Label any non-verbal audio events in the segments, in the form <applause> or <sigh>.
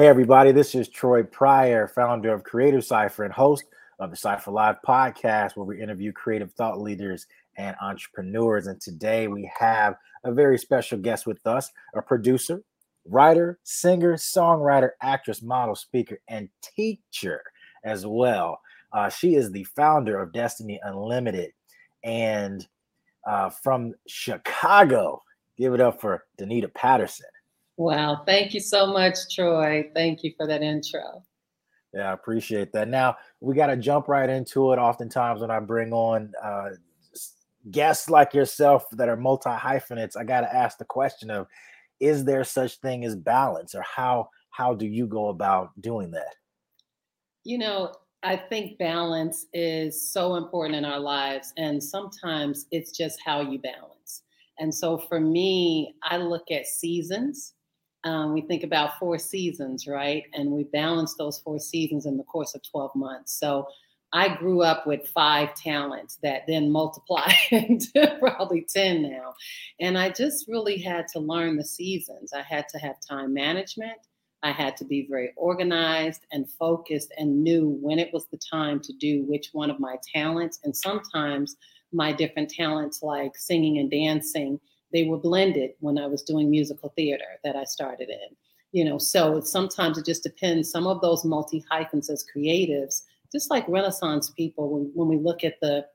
Hey, everybody, this is Troy Pryor, founder of Creative Cypher and host of the Cypher Live podcast, where we interview creative thought leaders and entrepreneurs. And today we have a very special guest with us, a producer, writer, singer, songwriter, actress, model, speaker, and teacher as well. Uh, she is the founder of Destiny Unlimited and uh, from Chicago. Give it up for Danita Patterson. Wow. Thank you so much, Troy. Thank you for that intro. Yeah, I appreciate that. Now we got to jump right into it. Oftentimes, when I bring on uh, guests like yourself that are multi hyphenates, I got to ask the question of, is there such thing as balance, or how how do you go about doing that? You know, I think balance is so important in our lives, and sometimes it's just how you balance. And so for me, I look at seasons um, we think about four seasons, right? And we balance those four seasons in the course of 12 months. So I grew up with five talents that then multiply <laughs> into probably 10 now. And I just really had to learn the seasons. I had to have time management. I had to be very organized and focused and knew when it was the time to do which one of my talents. And sometimes my different talents, like singing and dancing, they were blended when I was doing musical theater that I started in. You know, so sometimes it just depends. Some of those multi hyphens as creatives, just like Renaissance people, when, when we look at the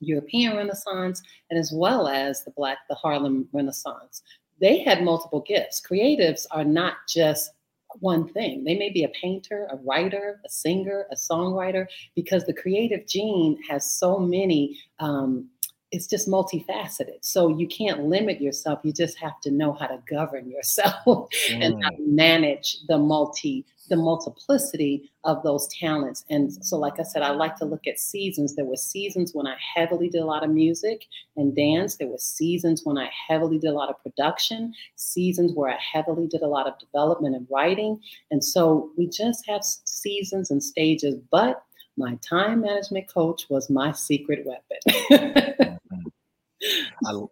European Renaissance and as well as the Black, the Harlem Renaissance, they had multiple gifts. Creatives are not just one thing. They may be a painter, a writer, a singer, a songwriter, because the creative gene has so many um, it's just multifaceted. So you can't limit yourself. You just have to know how to govern yourself mm. <laughs> and how to manage the multi, the multiplicity of those talents. And so, like I said, I like to look at seasons. There were seasons when I heavily did a lot of music and dance. There were seasons when I heavily did a lot of production, seasons where I heavily did a lot of development and writing. And so we just have seasons and stages, but my time management coach was my secret weapon. <laughs> I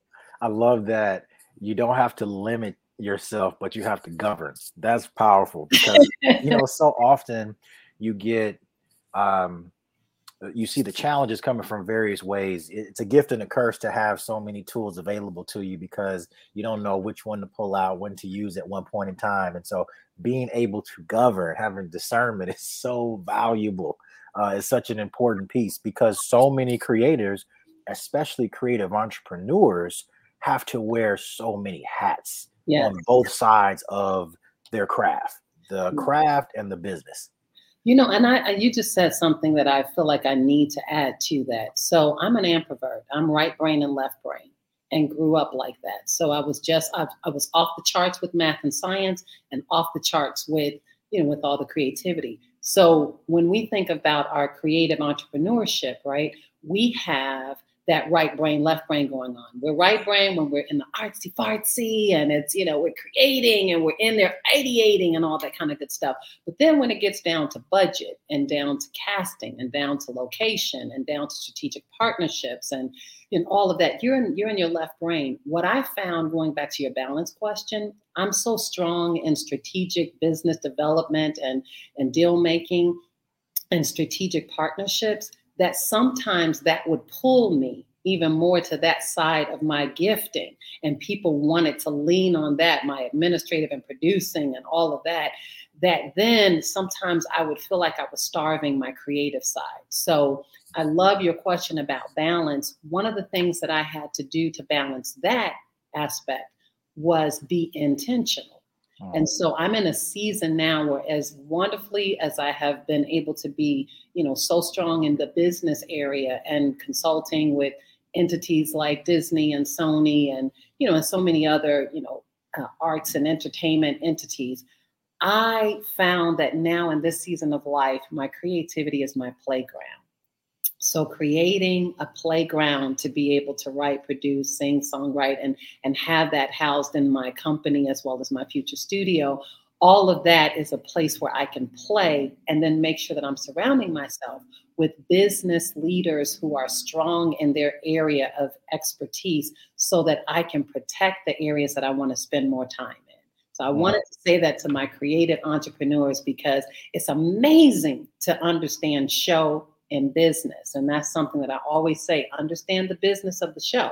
I love that you don't have to limit yourself, but you have to govern. That's powerful because you know so often you get um you see the challenges coming from various ways. It's a gift and a curse to have so many tools available to you because you don't know which one to pull out, when to use at one point in time. And so being able to govern, having discernment is so valuable. Uh, is such an important piece because so many creators especially creative entrepreneurs, have to wear so many hats yes. on both sides of their craft, the mm-hmm. craft and the business. You know, and I, you just said something that I feel like I need to add to that. So I'm an ambivert. I'm right brain and left brain, and grew up like that. So I was just I, I was off the charts with math and science, and off the charts with you know with all the creativity. So when we think about our creative entrepreneurship, right, we have that right brain, left brain going on. We're right brain when we're in the artsy fartsy and it's, you know, we're creating and we're in there ideating and all that kind of good stuff. But then when it gets down to budget and down to casting and down to location and down to strategic partnerships and and all of that, you're in you're in your left brain. What I found going back to your balance question, I'm so strong in strategic business development and and deal making and strategic partnerships that sometimes that would pull me even more to that side of my gifting. And people wanted to lean on that, my administrative and producing and all of that, that then sometimes I would feel like I was starving my creative side. So I love your question about balance. One of the things that I had to do to balance that aspect was be intentional. And so I'm in a season now where, as wonderfully as I have been able to be, you know, so strong in the business area and consulting with entities like Disney and Sony and, you know, and so many other, you know, uh, arts and entertainment entities, I found that now in this season of life, my creativity is my playground. So creating a playground to be able to write, produce, sing, songwrite, and and have that housed in my company as well as my future studio, all of that is a place where I can play and then make sure that I'm surrounding myself with business leaders who are strong in their area of expertise so that I can protect the areas that I want to spend more time in. So I mm. wanted to say that to my creative entrepreneurs because it's amazing to understand show and business. And that's something that I always say understand the business of the show.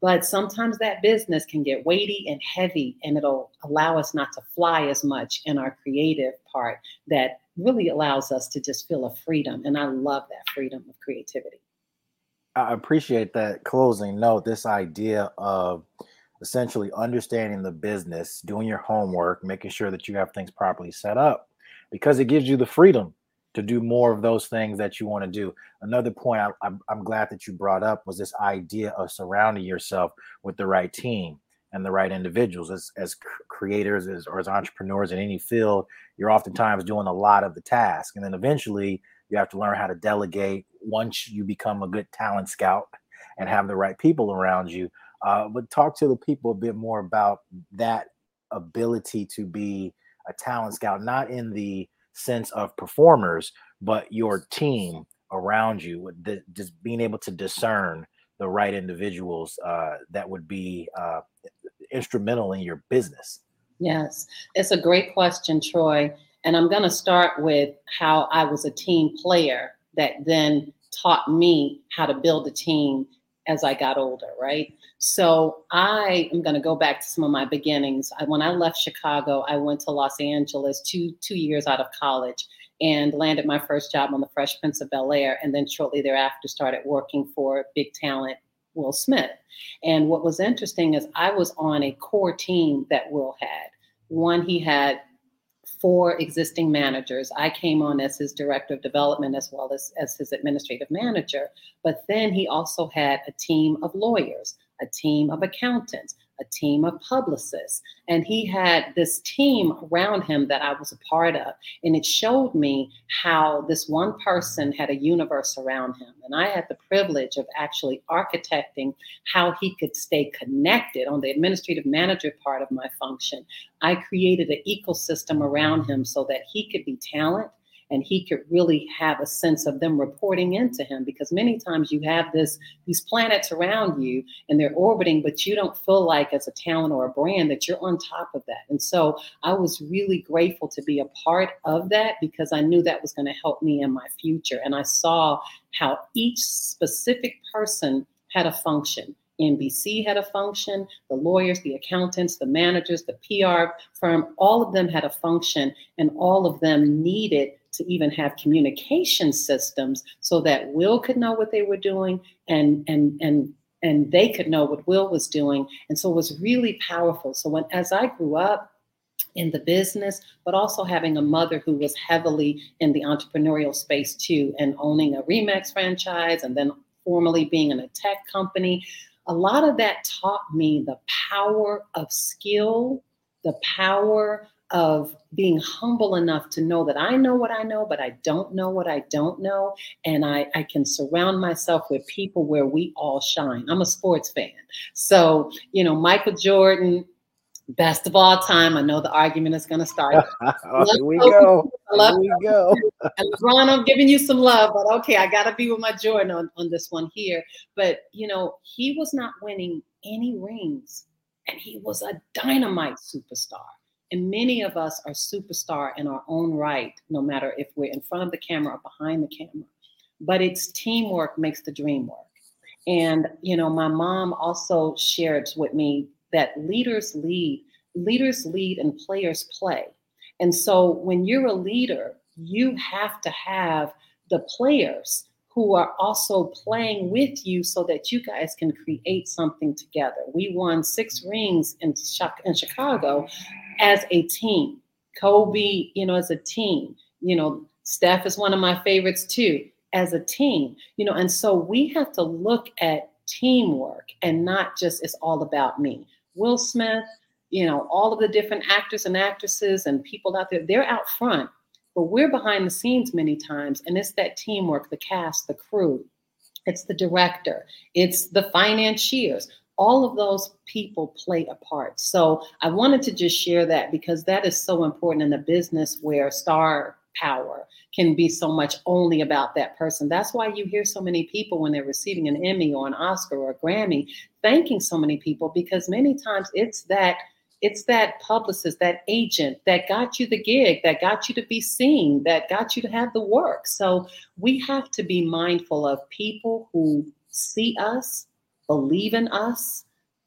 But sometimes that business can get weighty and heavy, and it'll allow us not to fly as much in our creative part that really allows us to just feel a freedom. And I love that freedom of creativity. I appreciate that closing note, this idea of essentially understanding the business, doing your homework, making sure that you have things properly set up because it gives you the freedom to do more of those things that you want to do. Another point I, am I'm glad that you brought up was this idea of surrounding yourself with the right team and the right individuals. As, as creators as, or as entrepreneurs in any field, you're oftentimes doing a lot of the task. And then eventually you have to learn how to delegate once you become a good talent scout and have the right people around you. Uh, but talk to the people a bit more about that ability to be a talent scout, not in the sense of performers, but your team around you, the, just being able to discern the right individuals uh, that would be uh, instrumental in your business. Yes, it's a great question, Troy. And I'm going to start with how I was a team player that then taught me how to build a team as I got older, right? So I am going to go back to some of my beginnings. I, when I left Chicago, I went to Los Angeles two two years out of college and landed my first job on the Fresh Prince of Bel Air, and then shortly thereafter started working for big talent Will Smith. And what was interesting is I was on a core team that Will had. One, he had four existing managers. I came on as his director of development as well as, as his administrative manager. But then he also had a team of lawyers, a team of accountants, a team of publicists. And he had this team around him that I was a part of. And it showed me how this one person had a universe around him. And I had the privilege of actually architecting how he could stay connected on the administrative manager part of my function. I created an ecosystem around him so that he could be talent and he could really have a sense of them reporting into him because many times you have this these planets around you and they're orbiting but you don't feel like as a talent or a brand that you're on top of that. And so i was really grateful to be a part of that because i knew that was going to help me in my future. And i saw how each specific person had a function. NBC had a function, the lawyers, the accountants, the managers, the PR firm, all of them had a function, and all of them needed to even have communication systems so that Will could know what they were doing and and and and they could know what Will was doing. And so it was really powerful. So when as I grew up in the business, but also having a mother who was heavily in the entrepreneurial space too, and owning a Remax franchise and then formally being in a tech company. A lot of that taught me the power of skill, the power of being humble enough to know that I know what I know, but I don't know what I don't know. And I, I can surround myself with people where we all shine. I'm a sports fan. So, you know, Michael Jordan, best of all time. I know the argument is going to start. <laughs> here we go. Here we go. <laughs> and LeBron, I'm giving you some love, but okay, I got to be with my Jordan on, on this one here. But, you know, he was not winning any rings, and he was a dynamite superstar. And many of us are superstar in our own right, no matter if we're in front of the camera or behind the camera. But it's teamwork makes the dream work. And, you know, my mom also shared with me that leaders lead, leaders lead and players play. And so when you're a leader, you have to have the players who are also playing with you so that you guys can create something together. We won six rings in, in Chicago as a team. Kobe, you know, as a team. You know, Steph is one of my favorites too, as a team. You know, and so we have to look at teamwork and not just it's all about me. Will Smith, you know, all of the different actors and actresses and people out there, they're out front, but we're behind the scenes many times. And it's that teamwork, the cast, the crew, it's the director, it's the financiers all of those people play a part. So I wanted to just share that because that is so important in a business where star power can be so much only about that person. That's why you hear so many people when they're receiving an Emmy or an Oscar or a Grammy thanking so many people because many times it's that It's that publicist, that agent that got you the gig, that got you to be seen, that got you to have the work. So we have to be mindful of people who see us, believe in us,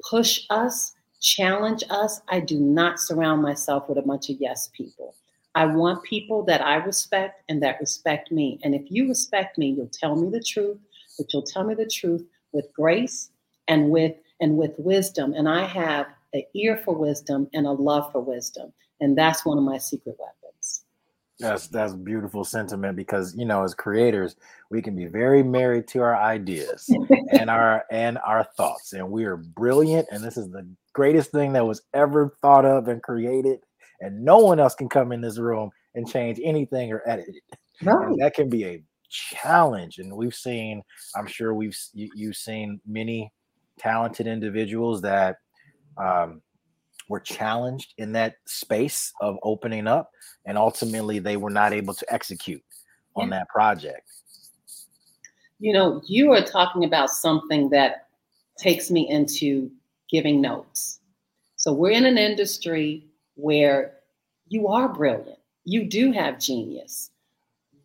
push us, challenge us. I do not surround myself with a bunch of yes people. I want people that I respect and that respect me. And if you respect me, you'll tell me the truth, but you'll tell me the truth with grace and with and with wisdom. And I have an ear for wisdom and a love for wisdom. And that's one of my secret weapons. That's that's beautiful sentiment because you know, as creators, we can be very married to our ideas <laughs> and our and our thoughts. And we are brilliant. And this is the greatest thing that was ever thought of and created and no one else can come in this room and change anything or edit it. Right. that can be a challenge, and we've seen. I'm sure we've you, you've seen many talented individuals that um, were challenged in that space of opening up, and ultimately they were not able to execute on yeah. that project. You know, you are talking about something that takes me into giving notes. So we're in an industry where you are brilliant. You do have genius.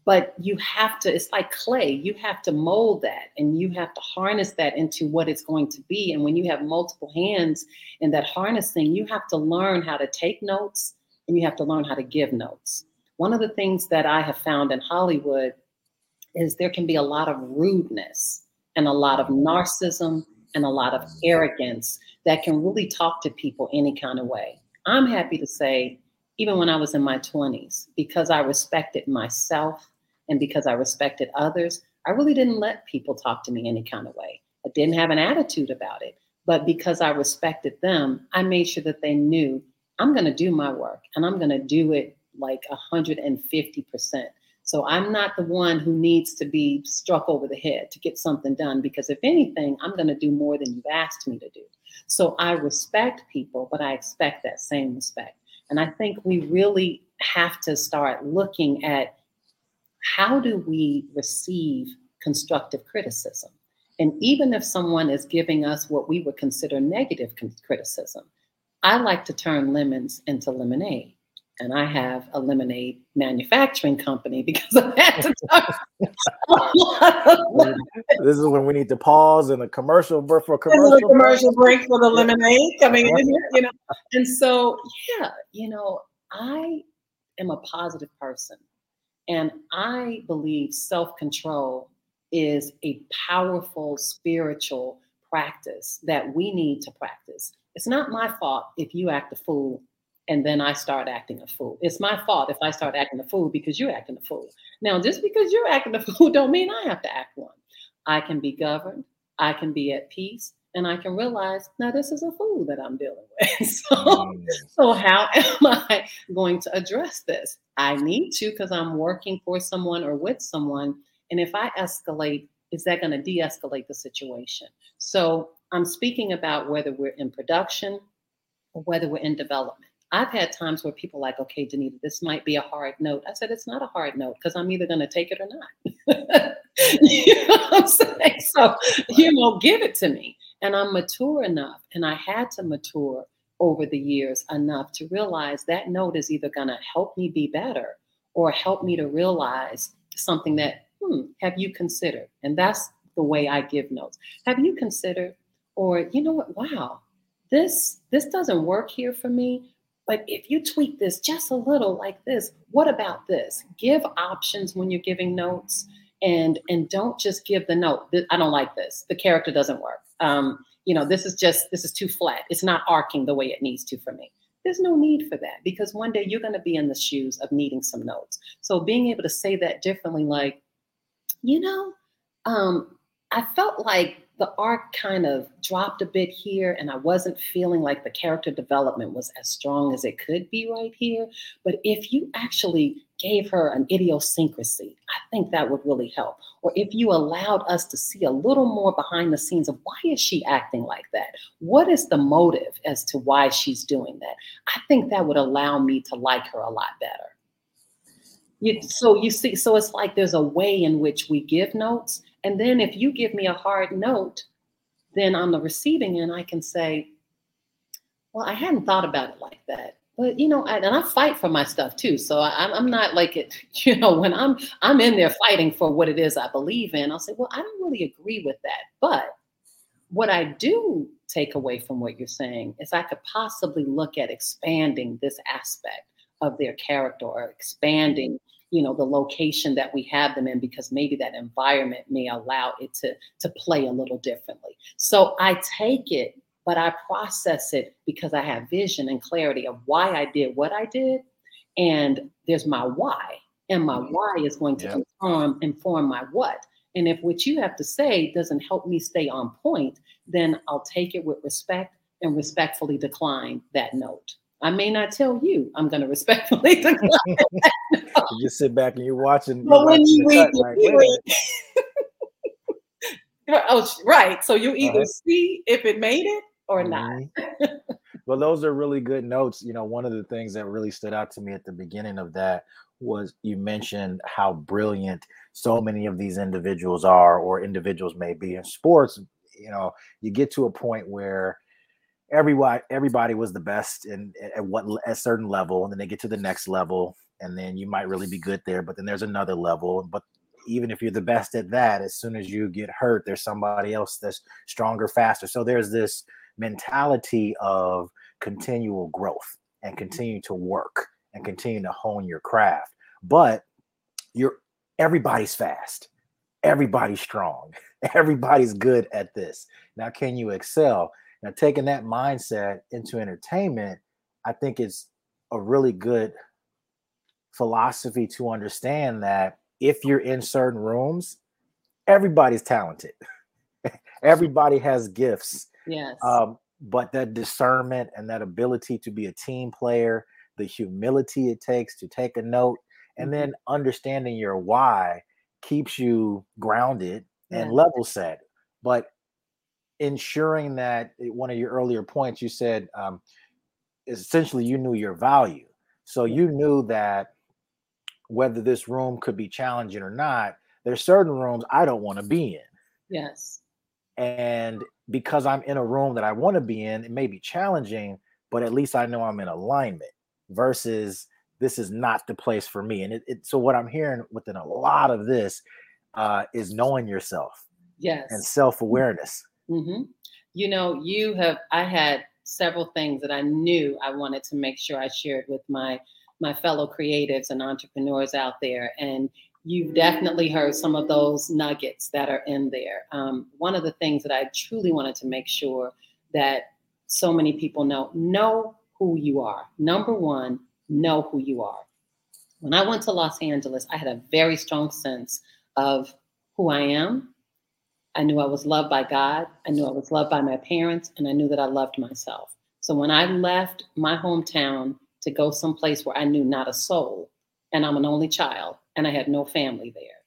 But you have to, it's like clay. You have to mold that and you have to harness that into what it's going to be. And when you have multiple hands in that harnessing, you have to learn how to take notes and you have to learn how to give notes. One of the things that I have found in Hollywood is there can be a lot of rudeness and a lot of narcissism and a lot of arrogance that can really talk to people any kind of way. I'm happy to say, even when I was in my 20s, because I respected myself and because I respected others, I really didn't let people talk to me any kind of way. I didn't have an attitude about it. But because I respected them, I made sure that they knew I'm going to do my work and I'm going to do it like 150%. So I'm not the one who needs to be struck over the head to get something done because if anything, I'm going to do more than you've asked me to do. So I respect people, but I expect that same respect. And I think we really have to start looking at how do we receive constructive criticism? And even if someone is giving us what we would consider negative criticism, I like to turn lemons into lemonade and I have a lemonade manufacturing company <laughs> because I had to talk. <laughs> <laughs> this is when we need to pause in a commercial break for a commercial, a commercial break. break for the lemonade coming in here, you know. And so, yeah, you know, I am a positive person, and I believe self control is a powerful spiritual practice that we need to practice. It's not my fault if you act a fool and then I start acting a fool. It's my fault if I start acting a fool because you're acting a fool. Now, just because you're acting a <laughs> fool don't mean I have to act one. I can be governed, I can be at peace, and I can realize now this is a fool that I'm dealing with. <laughs> so, mm. so how <laughs> am I going to address this? I need to because I'm working for someone or with someone. And if I escalate, is that going to de-escalate the situation? So I'm speaking about whether we're in production or whether we're in development. I've had times where people like, okay, Danita, this might be a hard note. I said, it's not a hard note because I'm either going to take it or not. <laughs> you know what I'm saying? So, you know, give it to me. And I'm mature enough, and I had to mature over the years enough to realize that note is either going to help me be better or help me to realize something that, hmm, have you considered? And that's the way I give notes. Have you considered? Or, you know what? Wow, this this doesn't work here for me but if you tweak this just a little like this, what about this? Give options when you're giving notes and and don't just give the note. that I don't like this. The character doesn't work. Um, you know, this is just this is too flat. It's not arcing the way it needs to for me. There's no need for that because one day you're going to be in the shoes of needing some notes. So being able to say that differently, like, you know, um, I felt like the arc kind of dropped a bit here, and I wasn't feeling like the character development was as strong as it could be right here. But if you actually gave her an idiosyncrasy, I think that would really help. Or if you allowed us to see a little more behind the scenes of why is she acting like that? What is the motive as to why she's doing that? I think that would allow me to like her a lot better. You, so you see, so it's like there's a way in which we give notes and then if you give me a hard note, then on the receiving end, I can say, Well, I hadn't thought about it like that. But you know, I, and I fight for my stuff too. So I, I'm not like it. <laughs> You know, when I'm I'm in there fighting for what it is I believe in, I'll say, well, I don't really agree with that. But what I do take away from what you're saying is I could possibly look at expanding this aspect of their character or expanding you know the location that we have them in because maybe that environment may allow it to to play a little differently. So i take it but i process it because i have vision and clarity of why i did what i did and there's my why and my mm-hmm. why is going to inform inform my what. And if what you have to say doesn't help me stay on point then i'll take it with respect and respectfully decline that note I may not tell you. I'm going to respectfully <laughs> decline. you just sit back and you're watching. But you're when watching you read, like, you read. <laughs> oh, right. So you either uh-huh. see if it made it or mm-hmm. not. <laughs> well, those are really good notes. You know, one of the things that really stood out to me at the beginning of that was you mentioned how brilliant so many of these individuals are, or individuals may be in sports. You know, you get to a point where everybody everybody was the best in at what a certain level and then they get to the next level and then you might really be good there but then there's another level but even if you're the best at that as soon as you get hurt there's somebody else that's stronger faster. So there's this mentality of continual growth and continue to work and continue to hone your craft but you're everybody's fast. Everybody's strong. <laughs> Everybody's good at this. Now can you excel now, taking that mindset into entertainment, I think it's a really good philosophy to understand that if you're in certain rooms, everybody's talented. <laughs> Everybody has gifts. Yes. Um, but that discernment and that ability to be a team player, the humility it takes to take a note, and mm-hmm. then understanding your why keeps you grounded and level set. But ensuring that one of your earlier points you said um, essentially you knew your value. So you knew that whether this room could be challenging or not there's certain rooms i don't want to be in. Yes. And because i'm in a room that i want to be in it may be challenging but at least i know i'm in alignment versus this is not the place for me. And it, it so what i'm hearing within a lot of this uh, is knowing yourself yes. and self-awareness Mm-hmm. You know, you have, I had several things that I knew I wanted to make sure I shared with my my fellow creatives and entrepreneurs out there. And you've definitely heard some of those nuggets that are in there. Um, one of the things that I truly wanted to make sure that so many people know know who you are. Number one, know who you are. When I went to Los Angeles, I had a very strong sense of who I am, I knew I was loved by God. I knew I was loved by my parents, and I knew that I loved myself. So when I left my hometown to go someplace where I knew not a soul, and I'm an only child, and I had no family there,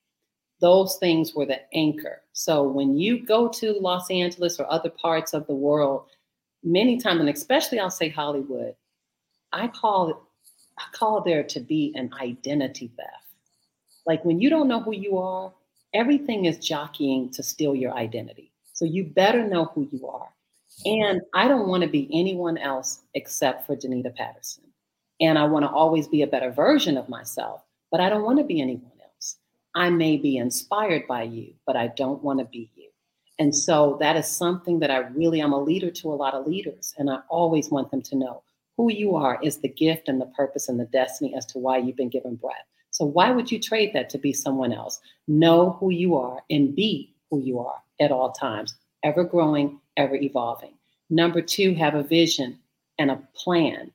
those things were the anchor. So when you go to Los Angeles or other parts of the world, many times, and especially I'll say Hollywood, I call it, I call there to be an identity theft. Like when you don't know who you are, everything is jockeying to steal your identity. So you better know who you are. And I don't want to be anyone else except for Danita Patterson. And I want to always be a better version of myself, but I don't want to be anyone else. I may be inspired by you, but I don't want to be you. And so that is something that I really, I'm a leader to a lot of leaders. And I always want them to know who you are is the gift and the purpose and the destiny as to why you've been given breath. So why would you trade that to be someone else? Know who you are and be who you are at all times, ever growing, ever evolving. Number two, have a vision and a plan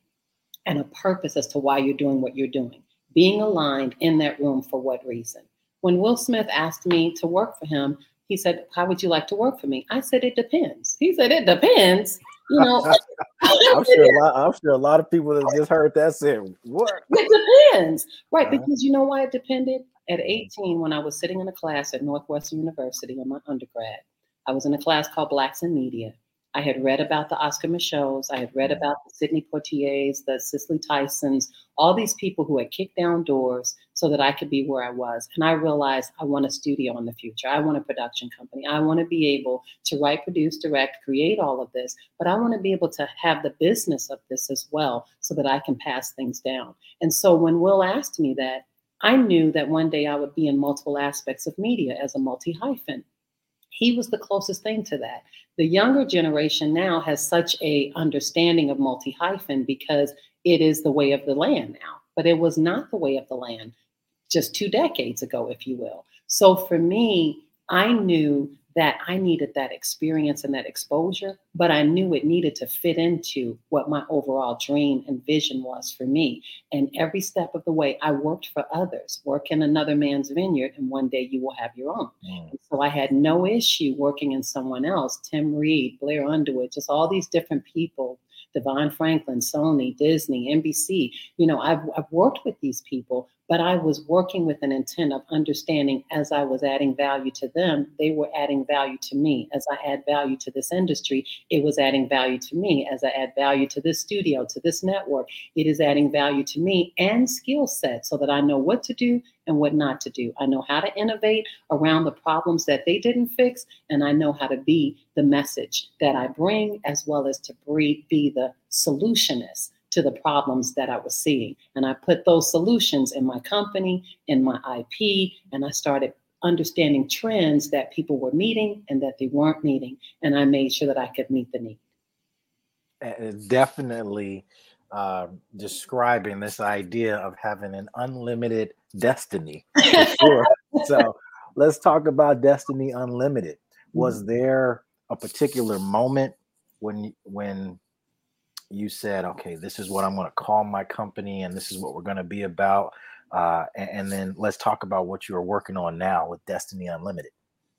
and a purpose as to why you're doing what you're doing. Being aligned in that room for what reason? When Will Smith asked me to work for him, he said, How would you like to work for me? I said, It depends. He said, It depends. You know, <laughs> I'm <laughs> sure a lot. I'm sure a lot of people that just heard that said, "What?" It depends, right? Uh-huh. Because you know why it depended. At 18, when I was sitting in a class at Northwestern University in my undergrad, I was in a class called Blacks in Media. I had read about the Oscar Micheaux. I had read Mm. about the Sidney Poitiers, the Cicely Tysons, all these people who had kicked down doors so that I could be where I was. And I realized I want a studio in the future. I want a production company. I want to be able to write, produce, direct, create all of this, but I want to be able to have the business of this as well so that I can pass things down. And so when Will asked me that, I knew that one day I would be in multiple aspects of media as a multi hyphen. He was the closest thing to that. The younger generation now has such a understanding of multi hyphen because it is the way of the land now, but it was not the way of the land just two decades ago, if you will. So for me, I knew that I needed that experience and that exposure, but I knew it needed to fit into what my overall dream and vision was for me. And every step of the way, I worked for others, work in another man's vineyard, and one day you will have your own. Mm. So I had no issue working in someone else, Tim Reid, Blair Underwood, just all these different people, DeVon Franklin, Sony, Disney, NBC. You know, I've, I've worked with these people, but I was working with an intent of understanding as I was adding value to them, they were adding value to me. As I add value to this industry, it was adding value to me. As I add value to this studio, to this network, it is adding value to me and skill set so that I know what to do and what not to do. I know how to innovate around the problems that they didn't fix, and I know how to be the message that I bring, as well as to be the solutionist to the problems that I was seeing. And I put those solutions in my company, in my IP, and I started understanding trends that people were meeting and that they weren't meeting. And I made sure that I could meet the need. Definitely uh, describing this idea of having an unlimited destiny. sure. <laughs> so let's talk about Destiny Unlimited. Was mm-hmm. there a particular moment when when you said, okay, this is what I'm going to call my company and this is what we're going to be about. Uh, and, and, then let's talk about what you're working on now with Destiny Unlimited.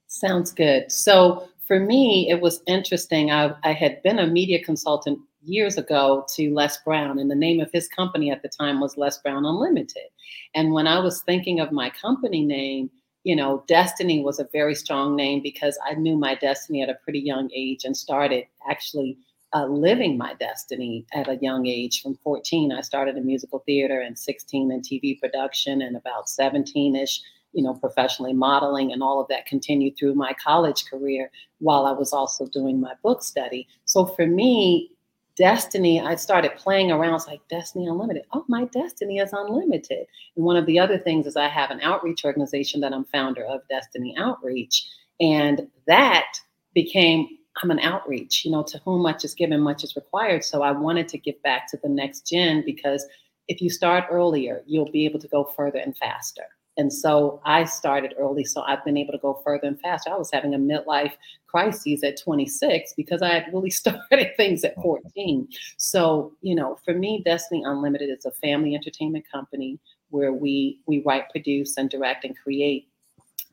Sounds good. So for me, it was interesting. I, I had been a media consultant years ago to Les Brown, and the name of his company at the time was Les Brown Unlimited. And when I was thinking of my company name, you know, Destiny was a very strong name because I knew my destiny at a pretty young age and started actually uh, living my destiny at a young age. From 14, I started in musical theater, and 16 in TV production, and about 17 ish, you know, professionally modeling, and all of that continued through my college career while I was also doing my book study. So for me, Destiny, I started playing around. It's like Destiny Unlimited. Oh, my destiny is unlimited. And one of the other things is I have an outreach organization that I'm founder of, Destiny Outreach. And that became I'm an outreach, you know, to whom much is given, much is required. So I wanted to give back to the next gen because if you start earlier, you'll be able to go further and faster. And so I started early, so I've been able to go further and faster. I was having a midlife crisis at 26 because I had really <laughs> started things at 14. So, you know, for me, Destiny Unlimited is a family entertainment company where we we write, produce, and direct and create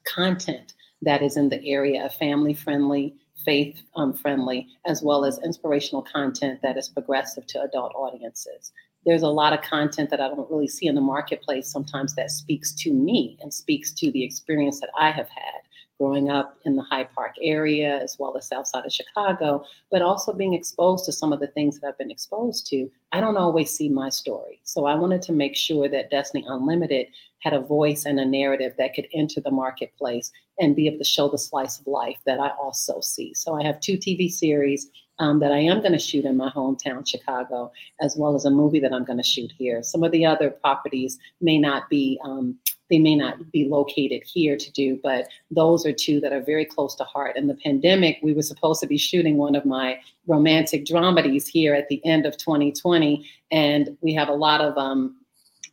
content that is in the area of family friendly, faith um, friendly, as well as inspirational content that is progressive to adult audiences. There's a lot of content that I don't really see in the marketplace sometimes that speaks to me and speaks to the experience that I have had growing up in the Hyde Park area as well as south side of Chicago, but also being exposed to some of the things that I've been exposed to. I don't always see my story. So I wanted to make sure that Destiny Unlimited had a voice and a narrative that could enter the marketplace and be able to show the slice of life that I also see. So I have two TV series um, that I am going to shoot in my hometown, Chicago, as well as a movie that I'm going to shoot here. Some of the other properties may not be. Um, they may not be located here to do, but those are two that are very close to heart. In the pandemic, we were supposed to be shooting one of my romantic dramedies here at the end of 2020, and we have a lot of um,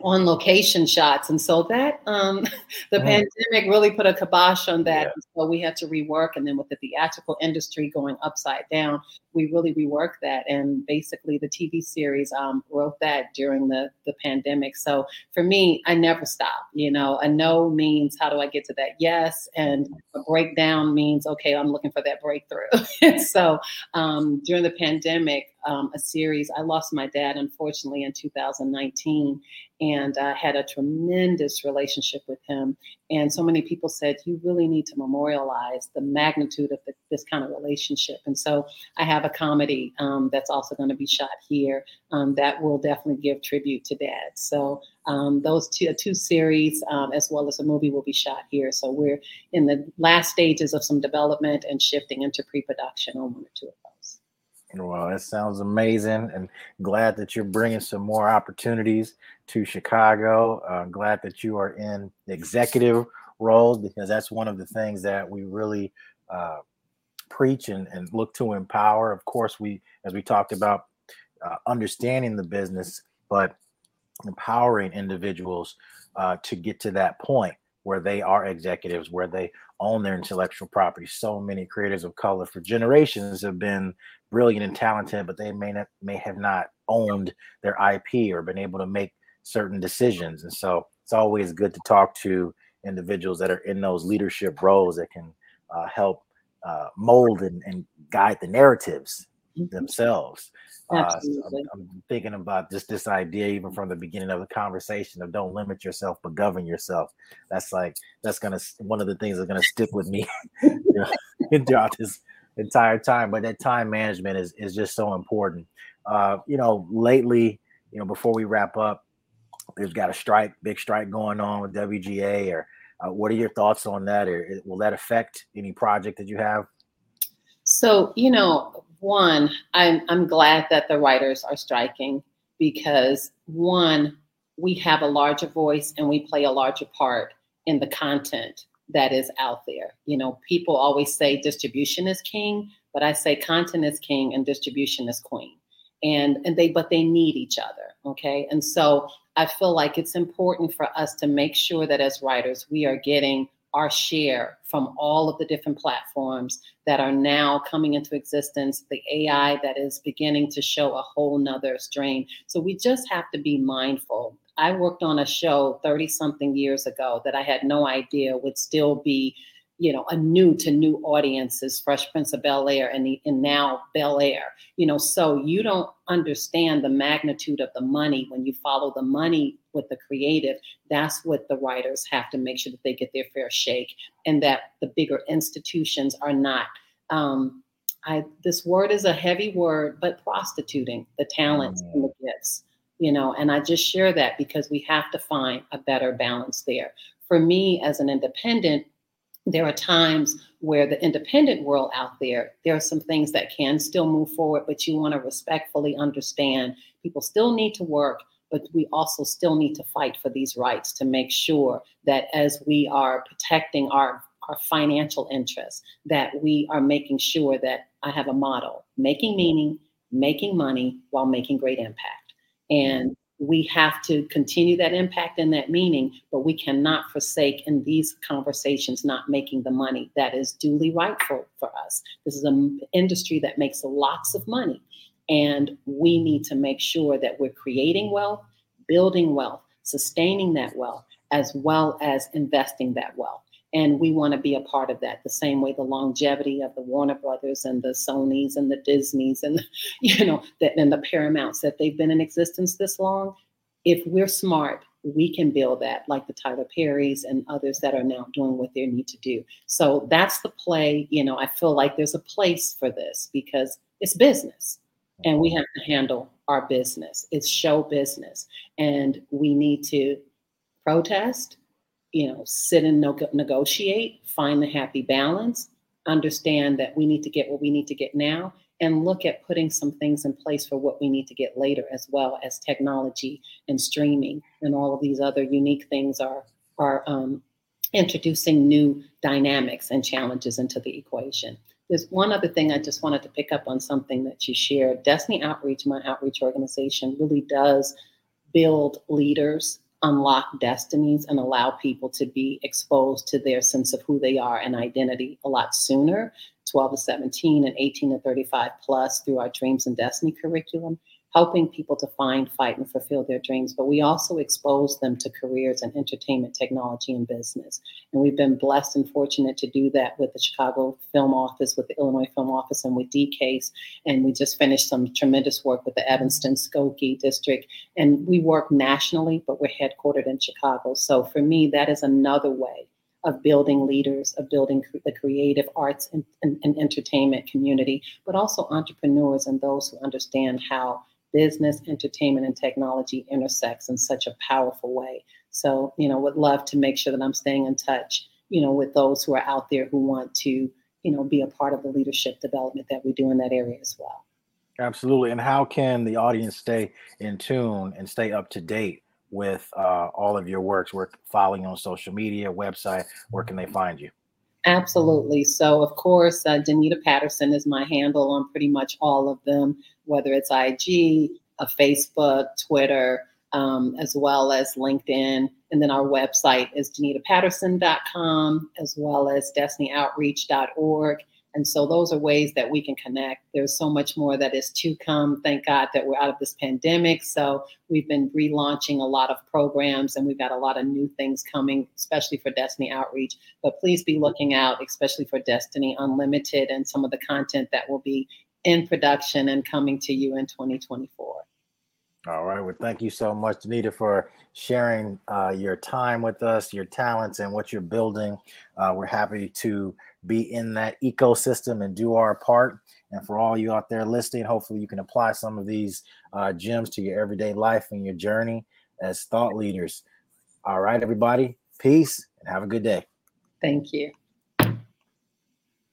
on location shots. And so that um, <laughs> the mm. pandemic really put a kibosh on that. Yeah. So we had to rework. And then with the theatrical industry going upside down, we really reworked that. And basically the TV series um, wrote that during the, the pandemic. So for me, I never stop. You know, a no means how do I get to that yes? And a breakdown means, okay, I'm looking for that breakthrough. <laughs> so um, during the pandemic, um, a series. I lost my dad, unfortunately, in 2019, and I had a tremendous relationship with him. And so many people said, You really need to memorialize the magnitude of the, this kind of relationship. And so I have a comedy um, that's also going to be shot here um, that will definitely give tribute to dad. So um, those two, two series, um, as well as a movie, will be shot here. So we're in the last stages of some development and shifting into pre production on one or two of those. Well, that sounds amazing, and glad that you're bringing some more opportunities to Chicago. Uh, glad that you are in executive roles because that's one of the things that we really uh, preach and, and look to empower. Of course, we, as we talked about, uh, understanding the business, but empowering individuals uh, to get to that point where they are executives, where they own their intellectual property. So many creators of color for generations have been brilliant and talented, but they may not may have not owned their IP or been able to make certain decisions. And so it's always good to talk to individuals that are in those leadership roles that can uh, help uh, mold and, and, guide the narratives mm-hmm. themselves. Uh, I'm, I'm, thinking about just this idea, even from the beginning of the conversation, of don't limit yourself, but govern yourself. That's like that's gonna one of the things that's gonna stick with me <laughs> <laughs> throughout this entire time. But that time management is is just so important. Uh, you know, lately, you know, before we wrap up, there's got a strike, big strike going on with WGA. Or uh, what are your thoughts on that? Or will that affect any project that you have? So, you know, one, I'm I'm glad that the writers are striking because one, we have a larger voice and we play a larger part in the content that is out there. You know, people always say distribution is king, but I say content is king and distribution is queen. And and they but they need each other, okay? And so I feel like it's important for us to make sure that as writers, we are getting our share from all of the different platforms that are now coming into existence, the AI that is beginning to show a whole nother strain. So we just have to be mindful. I worked on a show 30 something years ago that I had no idea would still be you know, a new to new audiences, Fresh Prince of Bel Air and, the, and now Bel Air, you know, so you don't understand the magnitude of the money when you follow the money with the creative. That's what the writers have to make sure that they get their fair shake and that the bigger institutions are not. Um, I, this word is a heavy word, but prostituting the talents mm. and the gifts, you know, and I just share that because we have to find a better balance there. For me as an independent, there are times where the independent world out there, there are some things that can still move forward, but you want to respectfully understand people still need to work, but we also still need to fight for these rights to make sure that as we are protecting our our financial interests, that we are making sure that I have a model, making meaning, making money while making great impact. And we have to continue that impact and that meaning, but we cannot forsake in these conversations not making the money that is duly rightful for us. This is an industry that makes lots of money, and we need to make sure that we're creating wealth, building wealth, sustaining that wealth, as well as investing that wealth. And we want to be a part of that the same way the longevity of the Warner Brothers and the Sonys and the Disneys and, <laughs> you know, that, and the Paramounts that they've been in existence this long. If we're smart, we can build that like the Tyler Perrys and others that are now doing what they need to do. So that's the play. You know, I feel like there's a place for this because it's business and we have to handle our business. It's show business. And we need to protest you know, sit and no- negotiate, find the happy balance, understand that we need to get what we need to get now, and look at putting some things in place for what we need to get later, as well as technology and streaming and all of these other unique things are are um, introducing new dynamics and challenges into the equation. There's one other thing I just wanted to pick up on something that you shared. Destiny Outreach, my outreach organization, really does build leaders unlock destinies and allow people to be exposed to their sense of who they are and identity a lot sooner. 12 to 17 and 18 to 35 plus through our dreams and destiny curriculum helping people to find, fight, and fulfill their dreams. But we also expose them to careers in entertainment, technology, and business. And we've been blessed and fortunate to do that with the Chicago Film Office, with the Illinois Film Office, and with DCASE. And we just finished some tremendous work with the Evanston Skokie District. And we work nationally, but we're headquartered in Chicago. So for me, that is another way of building leaders, of building the creative arts and, and, and, entertainment community, but also entrepreneurs and those who understand how business, entertainment, and technology intersects in such a powerful way. So, you know, would love to make sure that I'm staying in touch, you know, with those who are out there who want to, you know, be a part of the leadership development that we do in that area as well. Absolutely. And how can the audience stay in tune and stay up to date with uh, all of your works? We're following on social media, website. Where can they find you? Absolutely. So, of course, uh, Danita Patterson is my handle on pretty much all of them, whether it's IG, a uh, Facebook, Twitter, um, as well as LinkedIn. And then our website is danitapatterson.com, as well as destinyoutreach.org. And so those are ways that we can connect. There's so much more that is to come. Thank God that we're out of this pandemic. So we've been relaunching a lot of programs and we've got a lot of new things coming, especially for Destiny Outreach. But please be looking out, especially for Destiny Unlimited and some of the content that will be in production and coming to you in 2024. All right. Well, thank you so much, Danita, for sharing uh, your time with us, your talents, and what you're building. Uh, we're happy to be in that ecosystem and do our part. And for all you out there listening, hopefully you can apply some of these uh, gems to your everyday life and your journey as thought leaders. All right, everybody. Peace and have a good day. Thank you.